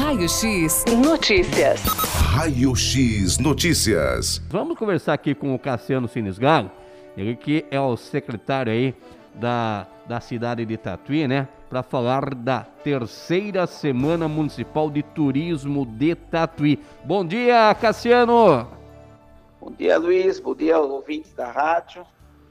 Raio X Notícias. Raio X Notícias. Vamos conversar aqui com o Cassiano Sinisgalo, ele que é o secretário aí da, da cidade de Tatuí, né? Para falar da terceira Semana Municipal de Turismo de Tatuí. Bom dia, Cassiano! Bom dia, Luiz. Bom dia, ouvintes da rádio.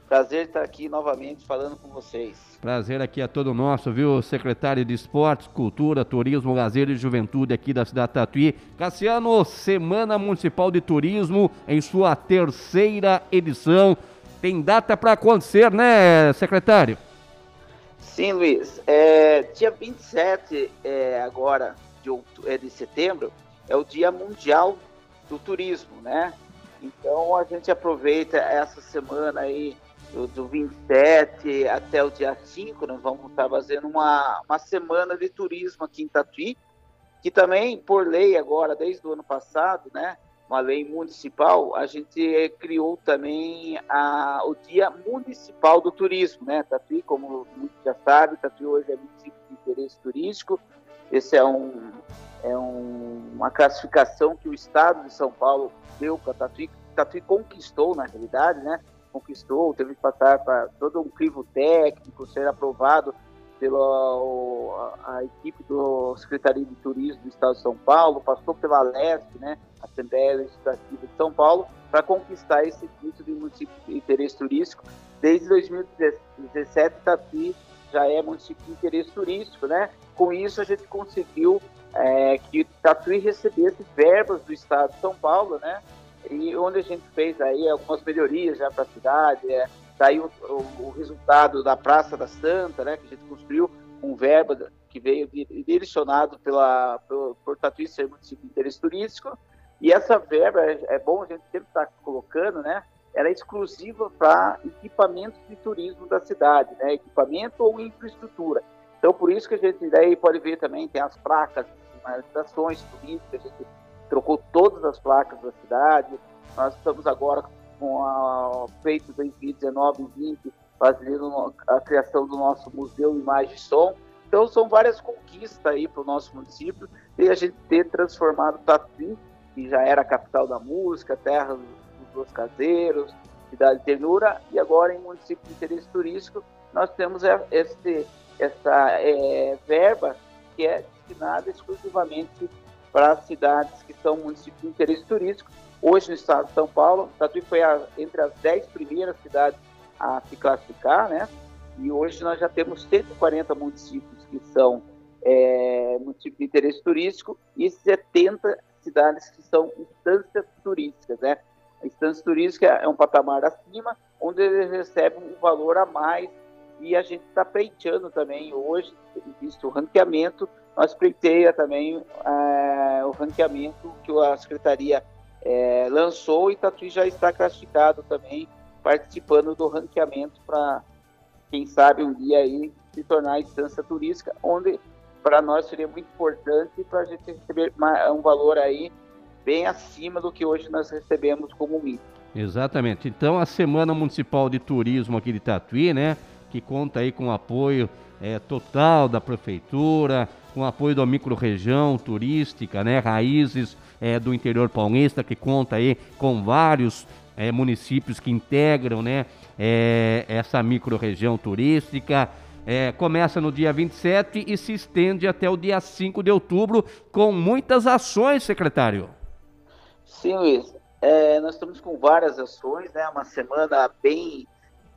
Prazer estar aqui novamente falando com vocês. Prazer aqui é todo nosso, viu? Secretário de Esportes, Cultura, Turismo, Lazer e Juventude aqui da cidade de Tatuí. Cassiano, Semana Municipal de Turismo em sua terceira edição. Tem data para acontecer, né, secretário? Sim, Luiz. É, dia 27 é, agora de, é, de setembro é o Dia Mundial do Turismo, né? Então a gente aproveita essa semana aí do, do 27 até o dia 5, nós vamos estar fazendo uma, uma semana de turismo aqui em Tatuí, que também, por lei agora, desde o ano passado, né, uma lei municipal, a gente criou também a, o Dia Municipal do Turismo, né? Tatuí, como muitos já sabem, Tatuí hoje é município de interesse turístico. Esse é, um, é um, uma classificação que o Estado de São Paulo deu para Tatuí. Tatuí conquistou, na realidade, né? Conquistou, teve que passar para todo um crivo técnico, ser aprovado pela a, a, equipe do Secretaria de Turismo do Estado de São Paulo, passou pela LESP, né, Assembleia Legislativa de São Paulo, para conquistar esse título de município de interesse turístico. Desde 2017, Tatuí já é município de interesse turístico, né? Com isso, a gente conseguiu é, que Tatuí recebesse verbas do Estado de São Paulo, né? E onde a gente fez aí algumas melhorias já para a cidade, é, saiu tá o, o, resultado da Praça da Santa, né, que a gente construiu um verba que veio direcionado pela, pelo, por Tatuí ser município de interesse turístico, e essa verba, é, é bom a gente sempre estar tá colocando, né, ela é exclusiva para equipamentos de turismo da cidade, né, equipamento ou infraestrutura. Então, por isso que a gente daí pode ver também, tem as placas, as estações turísticas, a gente trocou todas as placas da cidade. Nós estamos agora com a feito 2019 e 20 fazendo a criação do nosso museu Imagem e Som. Então são várias conquistas aí para o nosso município e a gente ter transformado Tatuí, que já era a capital da música, terra dos dois caseiros, cidade de ternura, e agora em município de interesse turístico nós temos esse, essa é, verba que é destinada exclusivamente para cidades que são municípios de interesse turístico. Hoje, no estado de São Paulo, Tatuí foi a, entre as 10 primeiras cidades a se classificar, né? E hoje nós já temos 140 municípios que são é, municípios de interesse turístico e 70 cidades que são instâncias turísticas, né? A instância turística é um patamar acima, onde eles recebem um valor a mais e a gente está pleiteando também hoje, visto o ranqueamento, nós pleiteia também é, o ranqueamento que a Secretaria é, lançou e Tatuí já está classificado também, participando do ranqueamento para, quem sabe, um dia aí se tornar instância turística, onde para nós seria muito importante para a gente receber um valor aí bem acima do que hoje nós recebemos como mito. Exatamente. Então a Semana Municipal de Turismo aqui de Tatuí, né, que conta aí com o apoio é, total da prefeitura, com apoio da microrregião turística, né, raízes é, do interior paulista, que conta aí com vários é, municípios que integram, né, é, essa microrregião turística. É, começa no dia 27 e se estende até o dia 5 de outubro, com muitas ações, secretário. Sim, Luiz. É, nós estamos com várias ações, né? Uma semana bem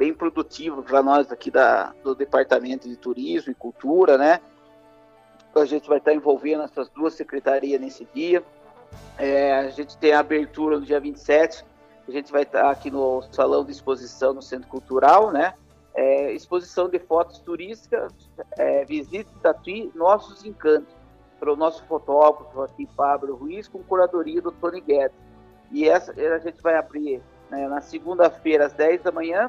bem produtivo para nós aqui da, do Departamento de Turismo e Cultura, né? A gente vai estar envolvendo essas duas secretarias nesse dia. É, a gente tem a abertura no dia 27, a gente vai estar aqui no Salão de Exposição no Centro Cultural, né? É, exposição de fotos turísticas, é, visite Tatuí, nossos encantos, para o nosso fotógrafo aqui, Pablo Ruiz, com curadoria do Tony Guedes. E essa a gente vai abrir né, na segunda-feira, às 10 da manhã,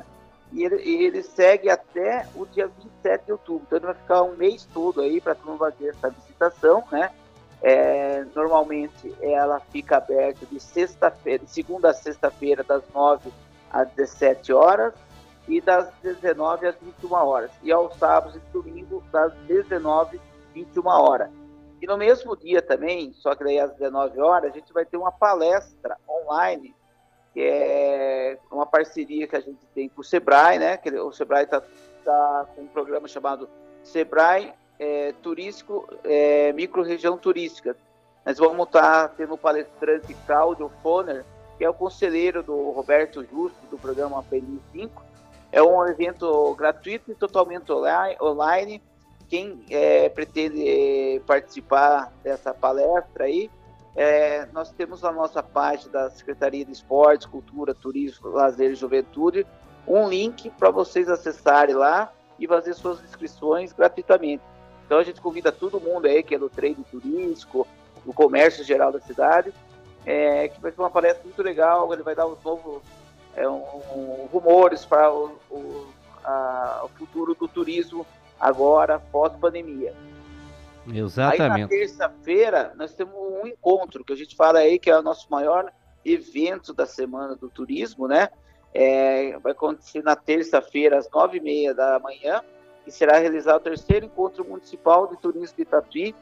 e ele, ele, segue até o dia 27 de outubro. Então ele vai ficar um mês todo aí para tu não fazer essa visitação, né? É, normalmente ela fica aberta de sexta-feira, segunda a sexta-feira, das 9 às 17 horas e das 19 às 21 horas. E aos sábados e domingos, das 19 às 21 horas. E no mesmo dia também, só que daí às 19 horas, a gente vai ter uma palestra online, é uma parceria que a gente tem com o Sebrae, né? Que o Sebrae está tá com um programa chamado Sebrae é, Turístico, é, Micro-Região Turística. Nós vamos estar tendo o palestrante Claudio Foner, que é o conselheiro do Roberto Justo, do programa PNI 5. É um evento gratuito e totalmente online quem é, pretende participar dessa palestra aí, é, nós temos na nossa página da Secretaria de Esportes, Cultura, Turismo, Lazer e Juventude um link para vocês acessarem lá e fazer suas inscrições gratuitamente. Então a gente convida todo mundo aí que é do trade turístico, do comércio geral da cidade, é, que vai ser uma palestra muito legal, ele vai dar os novos é, um, um, rumores para o, o, a, o futuro do turismo agora pós-pandemia. Exatamente. Aí na terça-feira nós temos um encontro que a gente fala aí que é o nosso maior evento da semana do turismo, né? É, vai acontecer na terça-feira às nove e meia da manhã e será realizado o terceiro encontro municipal de turismo de Tatuí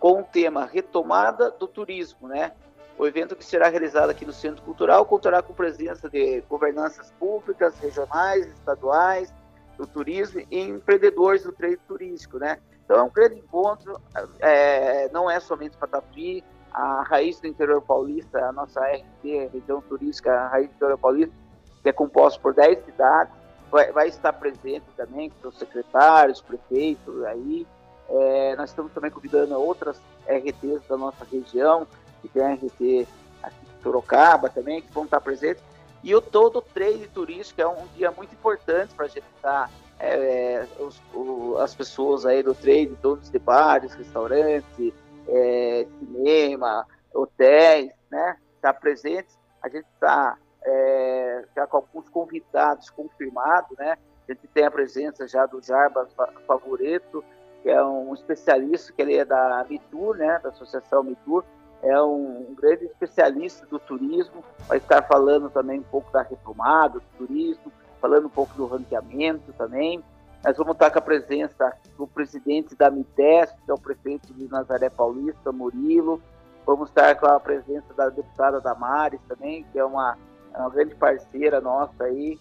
com o tema retomada do turismo, né? O evento que será realizado aqui no Centro Cultural contará com presença de governanças públicas, regionais, estaduais, do turismo e empreendedores do trade turístico, né? Então é um grande encontro, é, não é somente para Tatuí, a raiz do interior paulista, a nossa RT, região turística, a raiz do interior paulista, que é composta por 10 cidades, vai, vai estar presente também com os secretários, prefeitos aí. É, nós estamos também convidando outras RTs da nossa região, que tem a RT aqui em Sorocaba também, que vão estar presentes. E o todo trade turístico é um dia muito importante para a gente estar, é, os, o, as pessoas aí do trade, todos de bares, restaurantes, é, cinema, hotéis, né, estar tá presentes. A gente está é, já com alguns convidados confirmados, né? A gente tem a presença já do Jarbas Favoreto, que é um especialista, que ele é da Mitur, né, da Associação Mitur, é um, um, grande especialista do turismo, vai estar falando também um pouco da retomada do turismo, falando um pouco do ranqueamento também. Nós vamos estar com a presença do presidente da MITES, que é o prefeito de Nazaré Paulista, Murilo. Vamos estar com a presença da deputada Damares também, que é uma, é uma grande parceira nossa aí.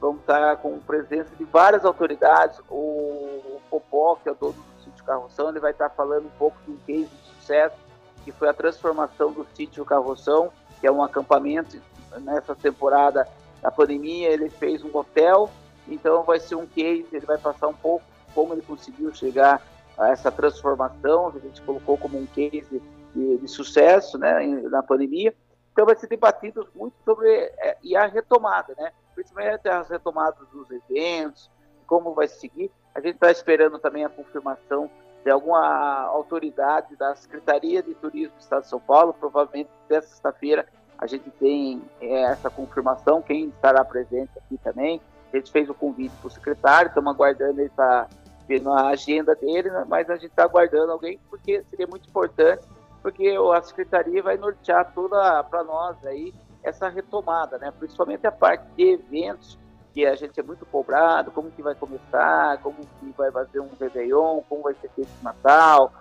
Vamos estar com a presença de várias autoridades. O, o Popó, que é o dono do sítio Carroção, ele vai estar falando um pouco de um case de sucesso que foi a transformação do sítio Carroção, que é um acampamento nessa temporada da pandemia, ele fez um hotel, então vai ser um case, ele vai passar um pouco como ele conseguiu chegar a essa transformação, a gente colocou como um case de, de sucesso né, na pandemia. Então vai ser debatido muito sobre é, e a retomada, né? Principalmente as retomadas dos eventos, como vai seguir. A gente está esperando também a confirmação de alguma autoridade da Secretaria de Turismo do Estado de São Paulo, provavelmente dessa sexta-feira a gente tem é, essa confirmação, quem estará presente aqui também. A gente fez o convite para o secretário, estamos aguardando ele para ver a agenda dele, né? mas a gente está aguardando alguém, porque seria muito importante, porque a secretaria vai nortear toda para nós aí essa retomada, né? principalmente a parte de eventos que a gente é muito cobrado, como que vai começar, como que vai fazer um Réveillon, como vai ser feito Natal.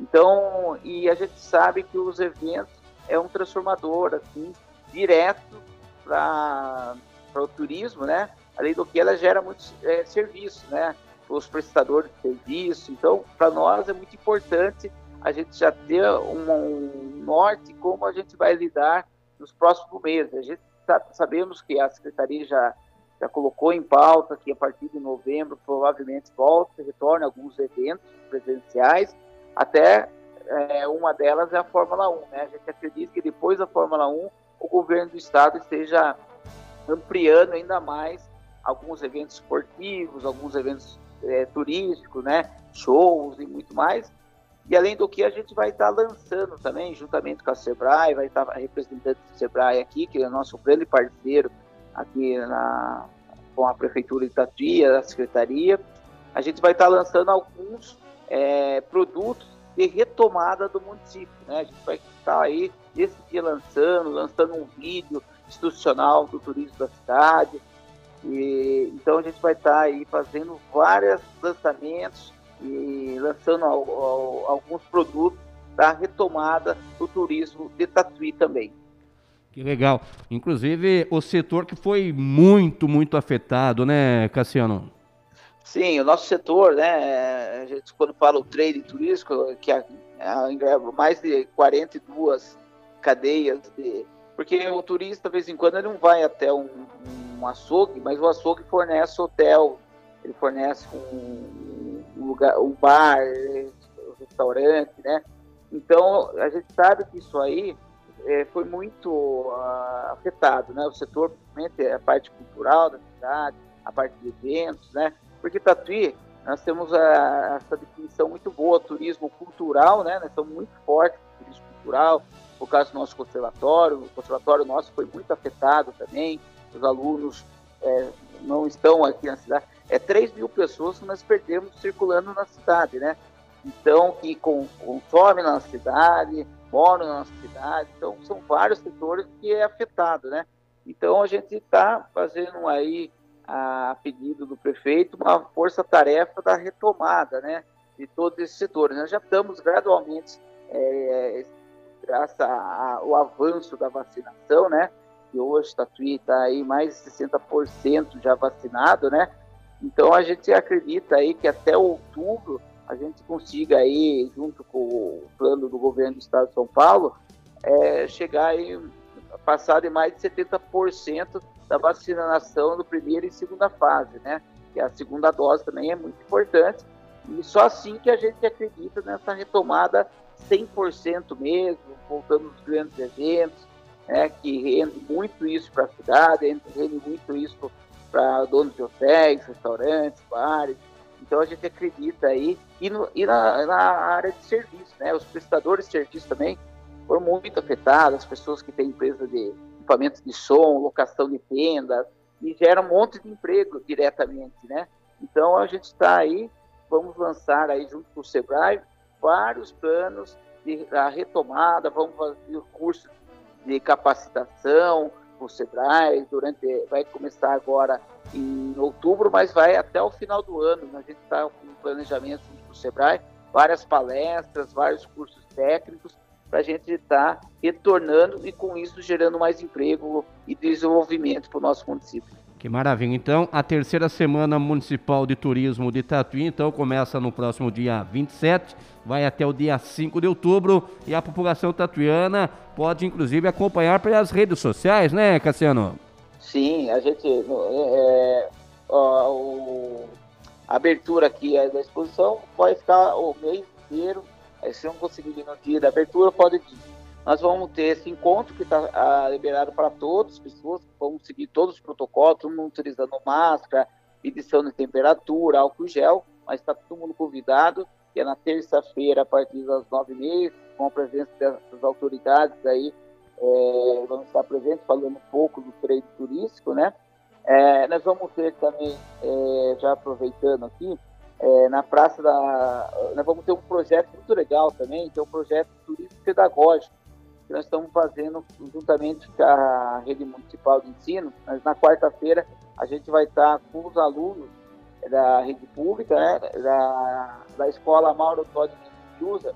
Então, e a gente sabe que os eventos é um transformador, assim, direto para o turismo, né? Além do que ela gera muito é, serviço, né? Os prestadores de serviço. Então, para nós é muito importante a gente já ter um, norte como a gente vai lidar nos próximos meses. A gente sabemos que a secretaria já já colocou em pauta que a partir de novembro provavelmente volte, retorne alguns eventos presenciais, até é, uma delas é a Fórmula 1. Né? A gente acredita que depois da Fórmula 1 o governo do estado esteja ampliando ainda mais alguns eventos esportivos, alguns eventos é, turísticos, né? shows e muito mais. E além do que a gente vai estar lançando também, juntamente com a Sebrae, vai estar representante do Sebrae aqui, que é nosso grande parceiro aqui na, com a Prefeitura de Tatuí, a Secretaria. A gente vai estar lançando alguns é, produtos de retomada do município. Né? A gente vai estar aí, esse dia lançando, lançando um vídeo institucional do turismo da cidade. E, então a gente vai estar aí fazendo vários lançamentos e lançando ao, ao, alguns produtos da retomada do turismo de Tatuí também. Que legal. Inclusive, o setor que foi muito, muito afetado, né, Cassiano? Sim, o nosso setor, né, a gente, quando fala o trade turístico, que é, é mais de 42 cadeias de... Porque o turista, de vez em quando, ele não vai até um, um açougue, mas o açougue fornece hotel, ele fornece um, um lugar, um bar, um restaurante, né? Então, a gente sabe que isso aí é, foi muito uh, afetado, né? O setor, principalmente a parte cultural da cidade, a parte de eventos, né? Porque Tatuí, nós temos a, essa definição muito boa, turismo cultural, né? Nós somos muito fortes turismo cultural, por causa do nosso conservatório, o conservatório nosso foi muito afetado também, os alunos é, não estão aqui na cidade. É 3 mil pessoas que nós perdemos circulando na cidade, né? Então, que consomem na cidade, moram na cidade. Então, são vários setores que é afetado, né? Então, a gente está fazendo aí, a pedido do prefeito, uma força-tarefa da retomada, né? De todos esses setores. Nós já estamos gradualmente, é, graças ao avanço da vacinação, né? E hoje está aí mais de 60% já vacinado, né? Então, a gente acredita aí que até outubro a gente consiga aí, junto com o plano do governo do estado de São Paulo, é, chegar aí, passar de mais de 70% da vacinação do primeira e segunda fase, né? Que a segunda dose também é muito importante. E só assim que a gente acredita nessa retomada 100% mesmo, voltando aos grandes eventos, né, que rende muito isso para a cidade, rende muito isso para donos de hotéis, restaurantes, bares, então a gente acredita aí, e, no, e na, na, área de serviço, né? Os prestadores de serviço também foram muito afetados, as pessoas que têm empresa de equipamentos de som, locação de tendas, e gera um monte de emprego diretamente, né? Então a gente está aí, vamos lançar aí junto com o Sebrae vários planos de a retomada, vamos fazer cursos de capacitação, o Sebrae, durante, vai começar agora em outubro, mas vai até o final do ano. A gente está com um planejamento junto com o Sebrae, várias palestras, vários cursos técnicos, para a gente estar tá retornando e com isso gerando mais emprego e desenvolvimento para o nosso município. Que maravilha. Então, a terceira semana municipal de turismo de Tatuí, então, começa no próximo dia 27, vai até o dia 5 de outubro e a população tatuiana pode, inclusive, acompanhar pelas redes sociais, né, Cassiano? Sim, a gente. É, ó, o, a abertura aqui é da exposição vai ficar o mês inteiro. Se não conseguir vir no dia da abertura, pode ir nós vamos ter esse encontro que está ah, liberado para todas as pessoas, vamos seguir todos os protocolos, todo mundo utilizando máscara, medição de temperatura, álcool gel, mas está todo mundo convidado, que é na terça-feira, a partir das nove e meia, com a presença dessas autoridades aí, é, vamos estar presentes falando um pouco do trade turístico, né? É, nós vamos ter também, é, já aproveitando aqui, é, na Praça da... Nós vamos ter um projeto muito legal também, que é um projeto turismo pedagógico, que nós estamos fazendo juntamente com a rede municipal de ensino. Mas na quarta-feira a gente vai estar com os alunos da rede pública, né, da, da escola Mauro Código de Usa.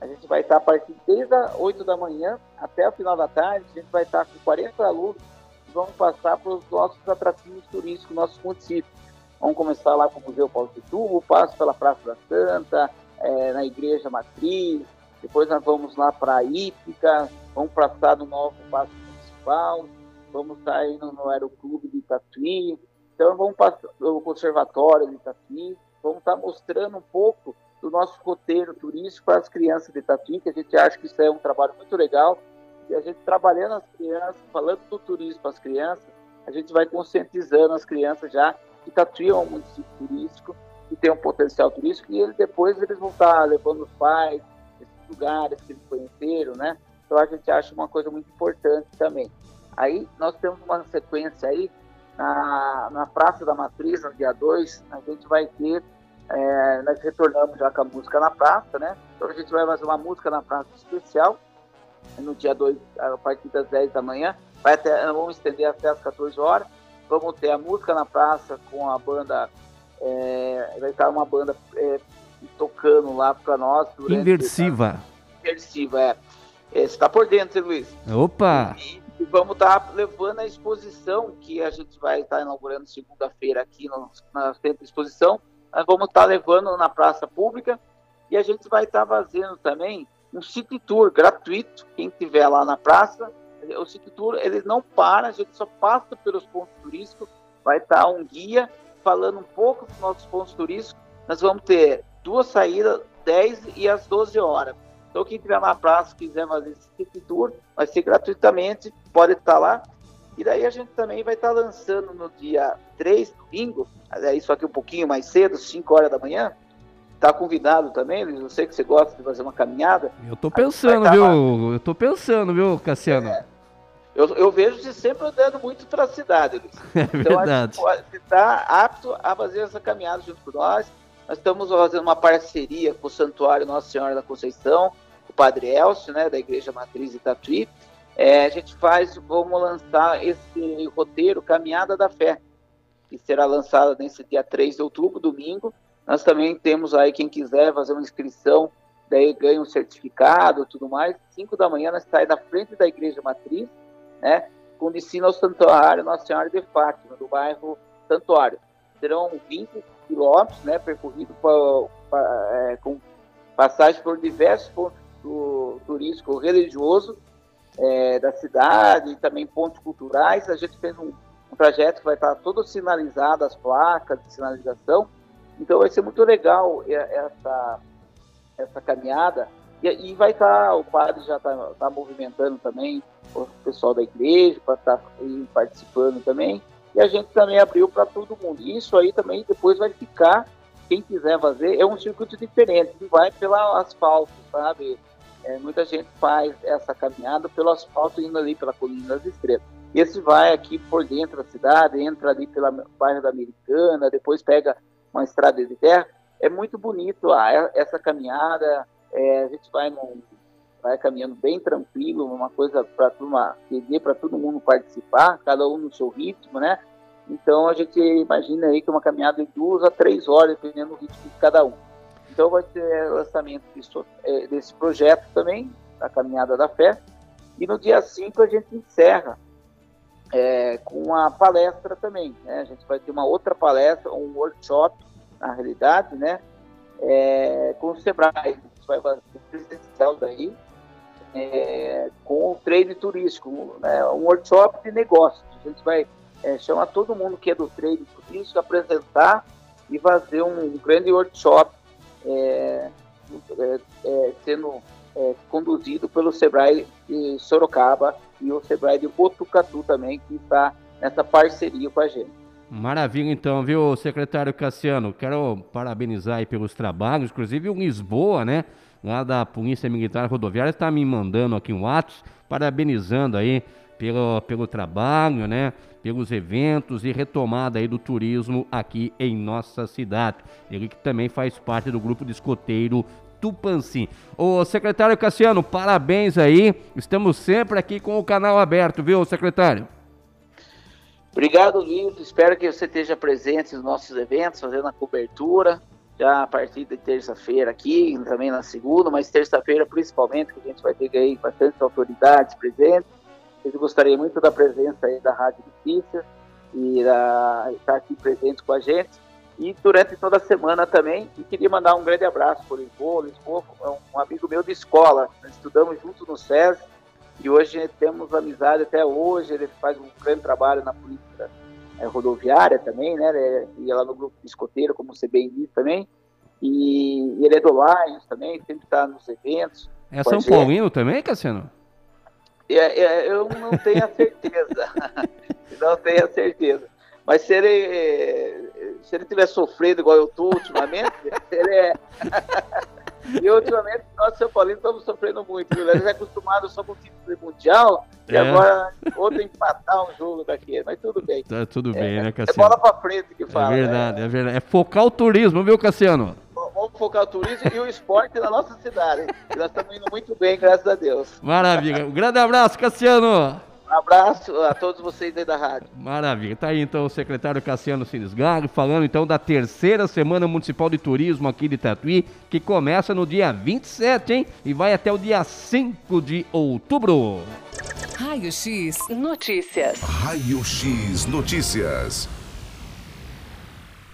A gente vai estar a partir desde as 8 da manhã até o final da tarde. A gente vai estar com 40 alunos e vamos passar para os nossos atrativos turísticos, nossos municípios. Vamos começar lá com o Museu Paulo de Tubo, passo pela Praça da Santa, é, na Igreja Matriz, depois nós vamos lá para a Ípica, vamos passar no novo Passo Municipal, vamos estar indo no Aeroclube de Tatuí, então vamos passar no Conservatório de Tatuí, vamos estar mostrando um pouco do nosso roteiro turístico para as crianças de Tatuí, que a gente acha que isso é um trabalho muito legal, e a gente trabalhando as crianças, falando do turismo para as crianças, a gente vai conscientizando as crianças já que Tatuí é um município turístico, que tem um potencial turístico, e depois eles vão estar levando os pais, lugares que eles conheceram, né? Então a gente acha uma coisa muito importante também. Aí nós temos uma sequência aí na, na Praça da Matriz, no dia 2, a gente vai ter, é, nós retornamos já com a música na praça, né? Então a gente vai fazer uma música na praça especial, no dia 2, a partir das 10 da manhã, vai até, vamos estender até as 14 horas, vamos ter a música na praça com a banda, é, vai estar uma banda é, tocando lá para nós. Inversiva. imersiva, é. é você está por dentro, Luiz. Opa! E, e vamos estar tá levando a exposição que a gente vai estar tá inaugurando segunda-feira aqui no, na centro de exposição. Nós vamos estar tá levando na praça pública e a gente vai estar tá fazendo também um city tour gratuito. Quem estiver lá na praça, o city tour ele não para, a gente só passa pelos pontos turísticos. Vai estar um guia falando um pouco dos nossos pontos turísticos. Nós vamos ter duas saídas, 10 e às 12 horas. Então, quem estiver na praça, quiser fazer esse city tour, vai ser gratuitamente, pode estar lá. E daí a gente também vai estar lançando no dia 3, domingo, isso aqui um pouquinho mais cedo, 5 horas da manhã, Tá convidado também, Luiz? Eu sei que você gosta de fazer uma caminhada. Eu tô pensando, viu? Lá. Eu tô pensando, viu, Cassiano? É. Eu, eu, vejo você sempre andando muito para a cidade, Luiz. É então, verdade. Então, você está apto a fazer essa caminhada junto com nós. Nós estamos fazendo uma parceria com o Santuário Nossa Senhora da Conceição, o Padre Elcio, né, da Igreja Matriz Itatuí. É, a gente faz, vamos lançar esse roteiro Caminhada da Fé, que será lançado nesse dia 3 de outubro, domingo, nós também temos aí, quem quiser fazer uma inscrição, daí ganha um certificado tudo mais. 5 da manhã nós saímos da frente da Igreja Matriz, né? Com destino ao Santuário Nossa Senhora de Fátima, do bairro Santuário. Serão 20 quilômetros, né? Percorrido é, com passagem por diversos pontos do, turístico religioso é, da cidade, e também pontos culturais. A gente fez um, um trajeto que vai estar todo sinalizado, as placas de sinalização, então vai ser muito legal essa, essa caminhada. E, e vai estar, tá, o padre já está tá movimentando também o pessoal da igreja para estar tá participando também. E a gente também abriu para todo mundo. Isso aí também depois vai ficar, quem quiser fazer, é um circuito diferente, que vai pela asfalto, sabe? É, muita gente faz essa caminhada pelo asfalto indo ali pela Colina das Estrelas. Esse vai aqui por dentro da cidade, entra ali pela bairro da Americana, depois pega uma estrada de terra, é muito bonito ah, é, essa caminhada, é, a gente vai, num, vai caminhando bem tranquilo, uma coisa para turma, para todo mundo participar, cada um no seu ritmo, né? Então a gente imagina aí que é uma caminhada de duas a três horas, dependendo do ritmo de cada um. Então vai ter lançamento é, desse projeto também, a Caminhada da Fé. E no dia 5 a gente encerra é, com uma palestra também. Né? A gente vai ter uma outra palestra, um workshop, na realidade, né? É, com o Sebrae. Vai fazer presencial daí, é, com o trade turístico, né? um workshop de negócios. A gente vai é, chamar todo mundo que é do trade turístico, apresentar e fazer um, grande workshop é, é, é, sendo conduzido pelo Sebrae de Sorocaba e o Sebrae de Botucatu também, que está nessa parceria com a gente. Maravilha, então, viu, secretário Cassiano? Quero parabenizar aí pelos trabalhos, inclusive o Lisboa, né? Lá da Polícia Militar Rodoviária está me mandando aqui um ato, parabenizando aí pelo, pelo trabalho, né? Pelos eventos e retomada aí do turismo aqui em nossa cidade. Ele que também faz parte do grupo de escoteiro Tupanci. Ô secretário Cassiano, parabéns aí. Estamos sempre aqui com o canal aberto, viu, secretário? Obrigado, Luiz. Espero que você esteja presente nos nossos eventos, fazendo a cobertura. Já a partir de terça-feira aqui, também na segunda, mas terça-feira principalmente, que a gente vai ter aí bastante autoridades presentes. Eu gostaria muito da presença aí da Rádio Notícias e da, estar aqui presente com a gente e durante toda a semana também. E queria mandar um grande abraço para o Lisboa. Lisboa é um amigo meu de escola. Nós estudamos juntos no SES e hoje temos amizade até hoje. Ele faz um grande trabalho na polícia é, rodoviária também, né? E lá no grupo escoteiro, como você bem disse também. E ele é do Lions também, sempre está nos eventos. É São Paulino também, Cassiano? É, é, eu não tenho a certeza. não tenho a certeza. Mas se ele, se ele tiver sofrido igual eu estou ultimamente, ele é. e ultimamente nós, São Paulo, estamos sofrendo muito. Viu? Eles é acostumado só com o título mundial é. e agora outro empatar um jogo daqui. Mas tudo bem. Tá tudo bem, é, né, Cassiano? É bola pra frente que fala. É verdade, é, é verdade. É focar o turismo, viu, Cassiano? Vamos focar o turismo e o esporte na nossa cidade. Nós estamos indo muito bem, graças a Deus. Maravilha. Um grande abraço, Cassiano. Um abraço a todos vocês aí da rádio. Maravilha. Tá aí então o secretário Cassiano Sinisgalho falando então da terceira Semana Municipal de Turismo aqui de Tatuí, que começa no dia 27, hein? E vai até o dia 5 de outubro. Raio X Notícias. Raio X Notícias.